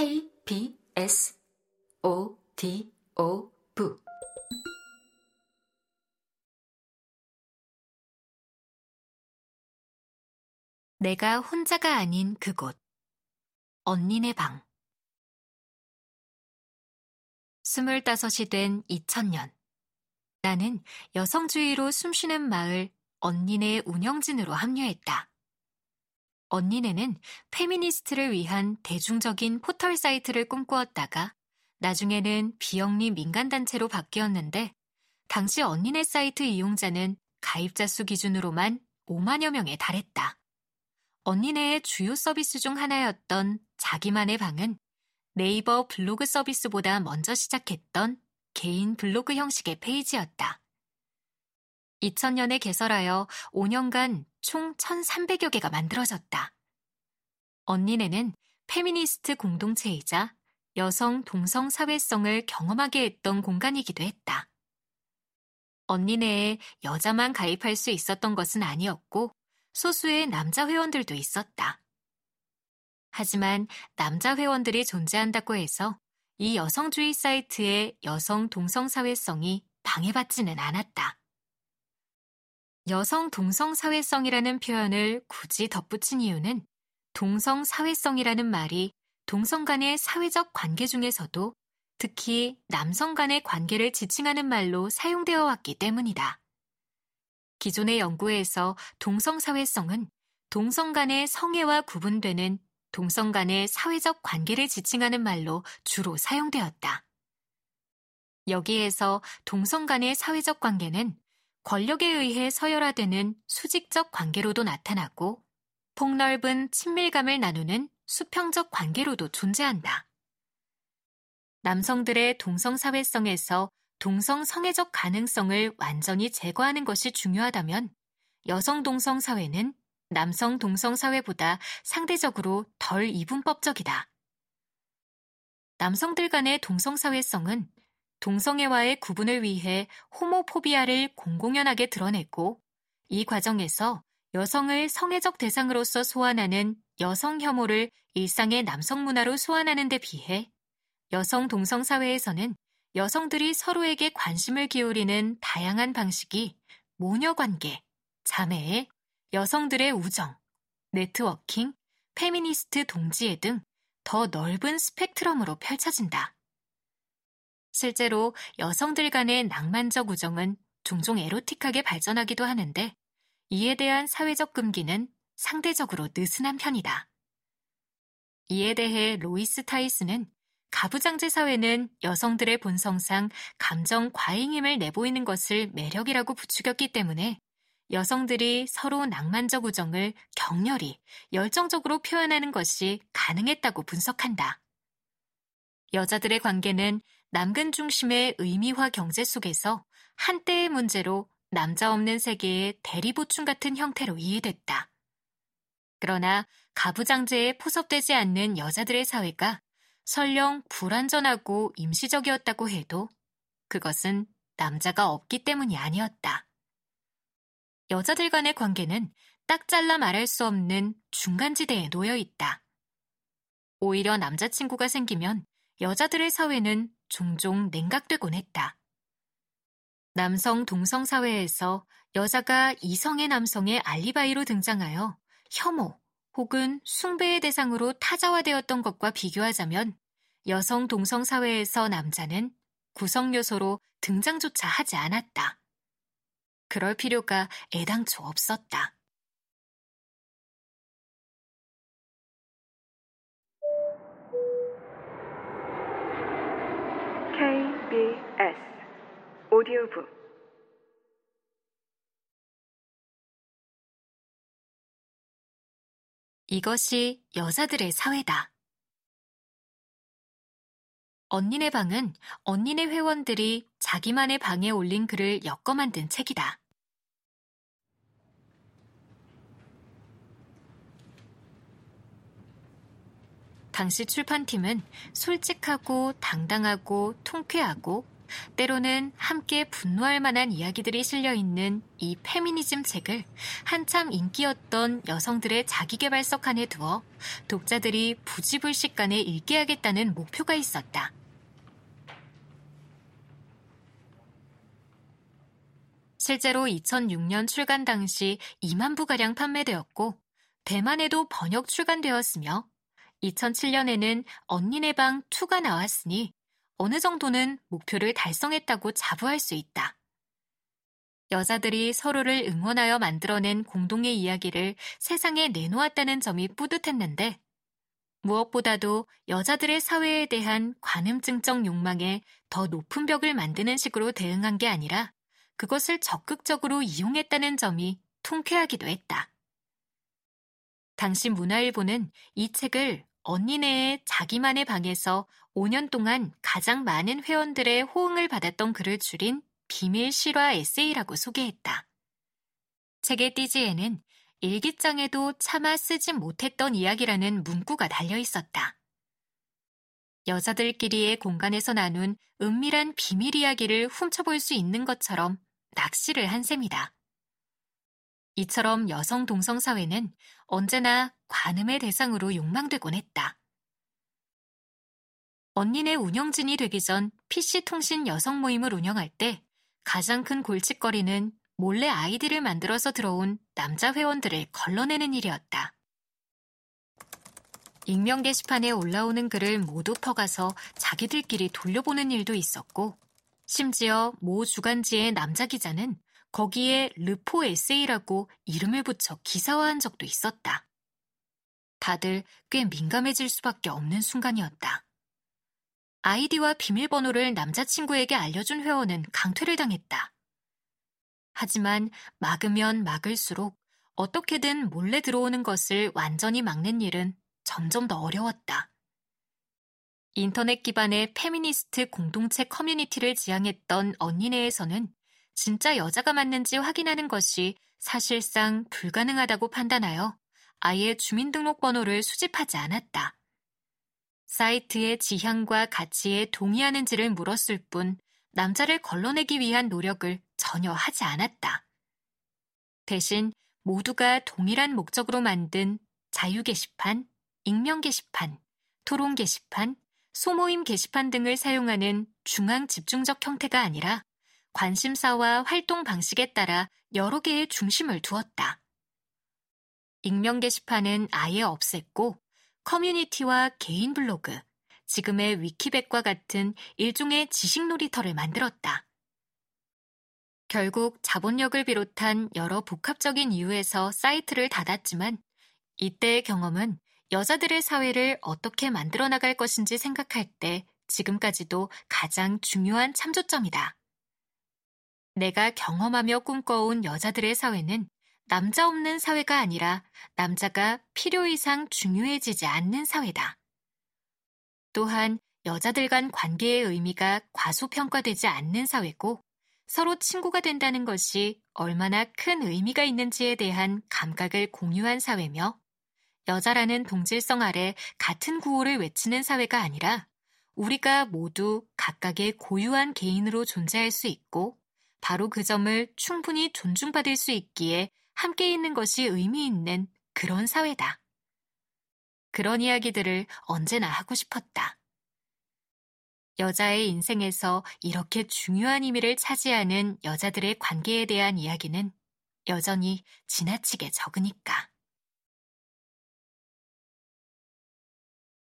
KBS ODO 부 내가 혼자가 아닌 그곳. 언니네 방. 스물다섯이 된 2000년. 나는 여성주의로 숨쉬는 마을 언니네 운영진으로 합류했다. 언니네는 페미니스트를 위한 대중적인 포털 사이트를 꿈꾸었다가 나중에는 비영리 민간단체로 바뀌었는데 당시 언니네 사이트 이용자는 가입자 수 기준으로만 5만여 명에 달했다. 언니네의 주요 서비스 중 하나였던 자기만의 방은 네이버 블로그 서비스보다 먼저 시작했던 개인 블로그 형식의 페이지였다. 2000년에 개설하여 5년간 총 1,300여 개가 만들어졌다. 언니네는 페미니스트 공동체이자 여성 동성 사회성을 경험하게 했던 공간이기도 했다. 언니네에 여자만 가입할 수 있었던 것은 아니었고 소수의 남자 회원들도 있었다. 하지만 남자 회원들이 존재한다고 해서 이 여성주의 사이트의 여성 동성 사회성이 방해받지는 않았다. 여성 동성 사회성이라는 표현을 굳이 덧붙인 이유는 동성 사회성이라는 말이 동성 간의 사회적 관계 중에서도 특히 남성 간의 관계를 지칭하는 말로 사용되어 왔기 때문이다. 기존의 연구에서 동성 사회성은 동성 간의 성애와 구분되는 동성 간의 사회적 관계를 지칭하는 말로 주로 사용되었다. 여기에서 동성 간의 사회적 관계는 권력에 의해 서열화되는 수직적 관계로도 나타나고 폭넓은 친밀감을 나누는 수평적 관계로도 존재한다. 남성들의 동성 사회성에서 동성 성애적 가능성을 완전히 제거하는 것이 중요하다면 여성 동성 사회는 남성 동성 사회보다 상대적으로 덜 이분법적이다. 남성들 간의 동성 사회성은 동성애와의 구분을 위해 호모포비아를 공공연하게 드러냈고 이 과정에서 여성을 성애적 대상으로서 소환하는 여성 혐오를 일상의 남성 문화로 소환하는 데 비해 여성 동성 사회에서는 여성들이 서로에게 관심을 기울이는 다양한 방식이 모녀 관계, 자매, 여성들의 우정, 네트워킹, 페미니스트 동지애 등 더 넓은 스펙트럼으로 펼쳐진다. 실제로 여성들 간의 낭만적 우정은 종종 에로틱하게 발전하기도 하는데 이에 대한 사회적 금기는 상대적으로 느슨한 편이다. 이에 대해 로이스 타이슨은 가부장제 사회는 여성들의 본성상 감정 과잉임을 내보이는 것을 매력이라고 부추겼기 때문에 여성들이 서로 낭만적 우정을 격렬히 열정적으로 표현하는 것이 가능했다고 분석한다. 여자들의 관계는 남근 중심의 의미화 경제 속에서 한때의 문제로 남자 없는 세계의 대리보충 같은 형태로 이해됐다. 그러나 가부장제에 포섭되지 않는 여자들의 사회가 설령 불완전하고 임시적이었다고 해도 그것은 남자가 없기 때문이 아니었다. 여자들 간의 관계는 딱 잘라 말할 수 없는 중간지대에 놓여 있다. 오히려 남자친구가 생기면 여자들의 사회는 종종 냉각되곤 했다. 남성 동성 사회에서 여자가 이성의 남성의 알리바이로 등장하여 혐오 혹은 숭배의 대상으로 타자화되었던 것과 비교하자면 여성 동성 사회에서 남자는 구성 요소로 등장조차 하지 않았다. 그럴 필요가 애당초 없었다. KBS 오디오북 이것이 여자들의 사회다. 언니네 방은 언니네 회원들이 자기만의 방에 올린 글을 엮어 만든 책이다. 당시 출판팀은 솔직하고 당당하고 통쾌하고 때로는 함께 분노할 만한 이야기들이 실려 있는 이 페미니즘 책을 한참 인기였던 여성들의 자기개발서 칸에 두어 독자들이 부지불식간에 읽게 하겠다는 목표가 있었다. 실제로 2006년 출간 당시 2만 부가량 판매되었고 대만에도 번역 출간되었으며 2007년에는 언니네 방 2가 나왔으니 어느 정도는 목표를 달성했다고 자부할 수 있다. 여자들이 서로를 응원하여 만들어낸 공동의 이야기를 세상에 내놓았다는 점이 뿌듯했는데 무엇보다도 여자들의 사회에 대한 관음증적 욕망에 더 높은 벽을 만드는 식으로 대응한 게 아니라 그것을 적극적으로 이용했다는 점이 통쾌하기도 했다. 당시 문화일보는 이 책을 언니네의 자기만의 방에서 5년 동안 가장 많은 회원들의 호응을 받았던 글을 줄인 비밀 실화 에세이라고 소개했다. 책의 띠지에는 일기장에도 차마 쓰지 못했던 이야기라는 문구가 달려 있었다. 여자들끼리의 공간에서 나눈 은밀한 비밀 이야기를 훔쳐볼 수 있는 것처럼 낚시를 한 셈이다. 이처럼 여성 동성 사회는 언제나 관음의 대상으로 욕망되곤 했다. 언니네 운영진이 되기 전 PC통신 여성 모임을 운영할 때 가장 큰 골칫거리는 몰래 아이디를 만들어서 들어온 남자 회원들을 걸러내는 일이었다. 익명 게시판에 올라오는 글을 모두 퍼가서 자기들끼리 돌려보는 일도 있었고, 심지어 모 주간지의 남자 기자는 거기에 르포 에세이라고 이름을 붙여 기사화한 적도 있었다. 다들 꽤 민감해질 수밖에 없는 순간이었다. 아이디와 비밀번호를 남자친구에게 알려준 회원은 강퇴를 당했다. 하지만 막으면 막을수록 어떻게든 몰래 들어오는 것을 완전히 막는 일은 점점 더 어려웠다. 인터넷 기반의 페미니스트 공동체 커뮤니티를 지향했던 언니네에서는 진짜 여자가 맞는지 확인하는 것이 사실상 불가능하다고 판단하여 아예 주민등록번호를 수집하지 않았다. 사이트의 지향과 가치에 동의하는지를 물었을 뿐 남자를 걸러내기 위한 노력을 전혀 하지 않았다. 대신 모두가 동일한 목적으로 만든 자유 게시판, 익명 게시판, 토론 게시판, 소모임 게시판 등을 사용하는 중앙 집중적 형태가 아니라 관심사와 활동 방식에 따라 여러 개의 중심을 두었다. 익명 게시판은 아예 없앴고 커뮤니티와 개인 블로그, 지금의 위키백과 같은 일종의 지식 놀이터를 만들었다. 결국 자본력을 비롯한 여러 복합적인 이유에서 사이트를 닫았지만 이때의 경험은 여자들의 사회를 어떻게 만들어 나갈 것인지 생각할 때 지금까지도 가장 중요한 참조점이다. 내가 경험하며 꿈꿔온 여자들의 사회는 남자 없는 사회가 아니라 남자가 필요 이상 중요해지지 않는 사회다. 또한 여자들 간 관계의 의미가 과소평가되지 않는 사회고 서로 친구가 된다는 것이 얼마나 큰 의미가 있는지에 대한 감각을 공유한 사회며 여자라는 동질성 아래 같은 구호를 외치는 사회가 아니라 우리가 모두 각각의 고유한 개인으로 존재할 수 있고 바로 그 점을 충분히 존중받을 수 있기에 함께 있는 것이 의미 있는 그런 사회다. 그런 이야기들을 언제나 하고 싶었다. 여자의 인생에서 이렇게 중요한 의미를 차지하는 여자들의 관계에 대한 이야기는 여전히 지나치게 적으니까.